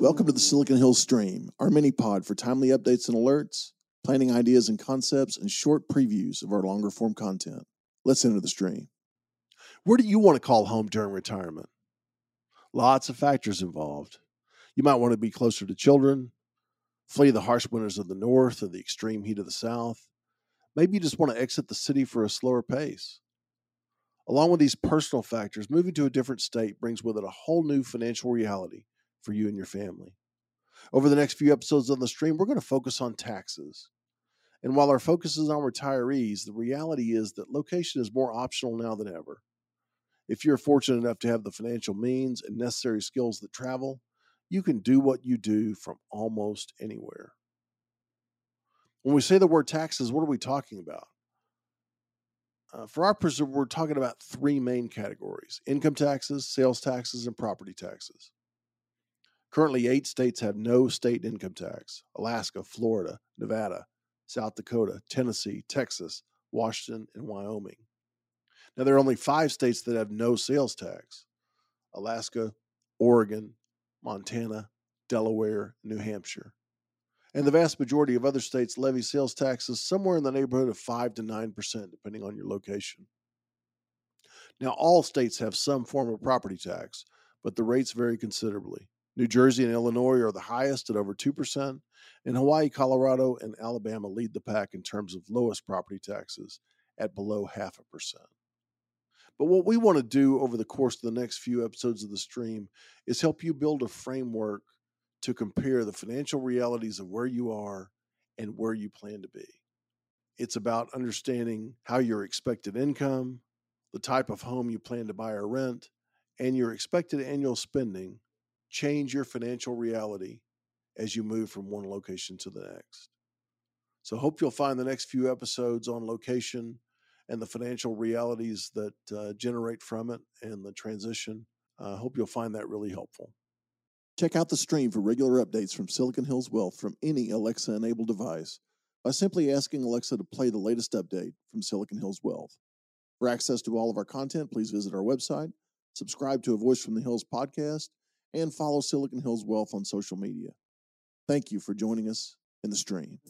Welcome to the Silicon Hills Stream, our mini pod for timely updates and alerts, planning ideas and concepts, and short previews of our longer form content. Let's enter the stream. Where do you want to call home during retirement? Lots of factors involved. You might want to be closer to children, flee the harsh winters of the north or the extreme heat of the south. Maybe you just want to exit the city for a slower pace. Along with these personal factors, moving to a different state brings with it a whole new financial reality for you and your family. Over the next few episodes on the stream, we're going to focus on taxes. And while our focus is on retirees, the reality is that location is more optional now than ever. If you're fortunate enough to have the financial means and necessary skills that travel, you can do what you do from almost anywhere. When we say the word taxes, what are we talking about? Uh, for our purpose, we're talking about three main categories income taxes, sales taxes, and property taxes. Currently, eight states have no state income tax Alaska, Florida, Nevada, South Dakota, Tennessee, Texas, Washington, and Wyoming. Now, there are only five states that have no sales tax Alaska, Oregon, Montana, Delaware, New Hampshire and the vast majority of other states levy sales taxes somewhere in the neighborhood of 5 to 9%, depending on your location. Now, all states have some form of property tax, but the rates vary considerably. New Jersey and Illinois are the highest at over 2%, and Hawaii, Colorado, and Alabama lead the pack in terms of lowest property taxes at below half a percent. But what we want to do over the course of the next few episodes of the stream is help you build a framework to compare the financial realities of where you are and where you plan to be. It's about understanding how your expected income, the type of home you plan to buy or rent, and your expected annual spending change your financial reality as you move from one location to the next. So, hope you'll find the next few episodes on location and the financial realities that uh, generate from it and the transition. I uh, hope you'll find that really helpful. Check out the stream for regular updates from Silicon Hills Wealth from any Alexa enabled device by simply asking Alexa to play the latest update from Silicon Hills Wealth. For access to all of our content, please visit our website, subscribe to a Voice from the Hills podcast, and follow Silicon Hills Wealth on social media. Thank you for joining us in the stream.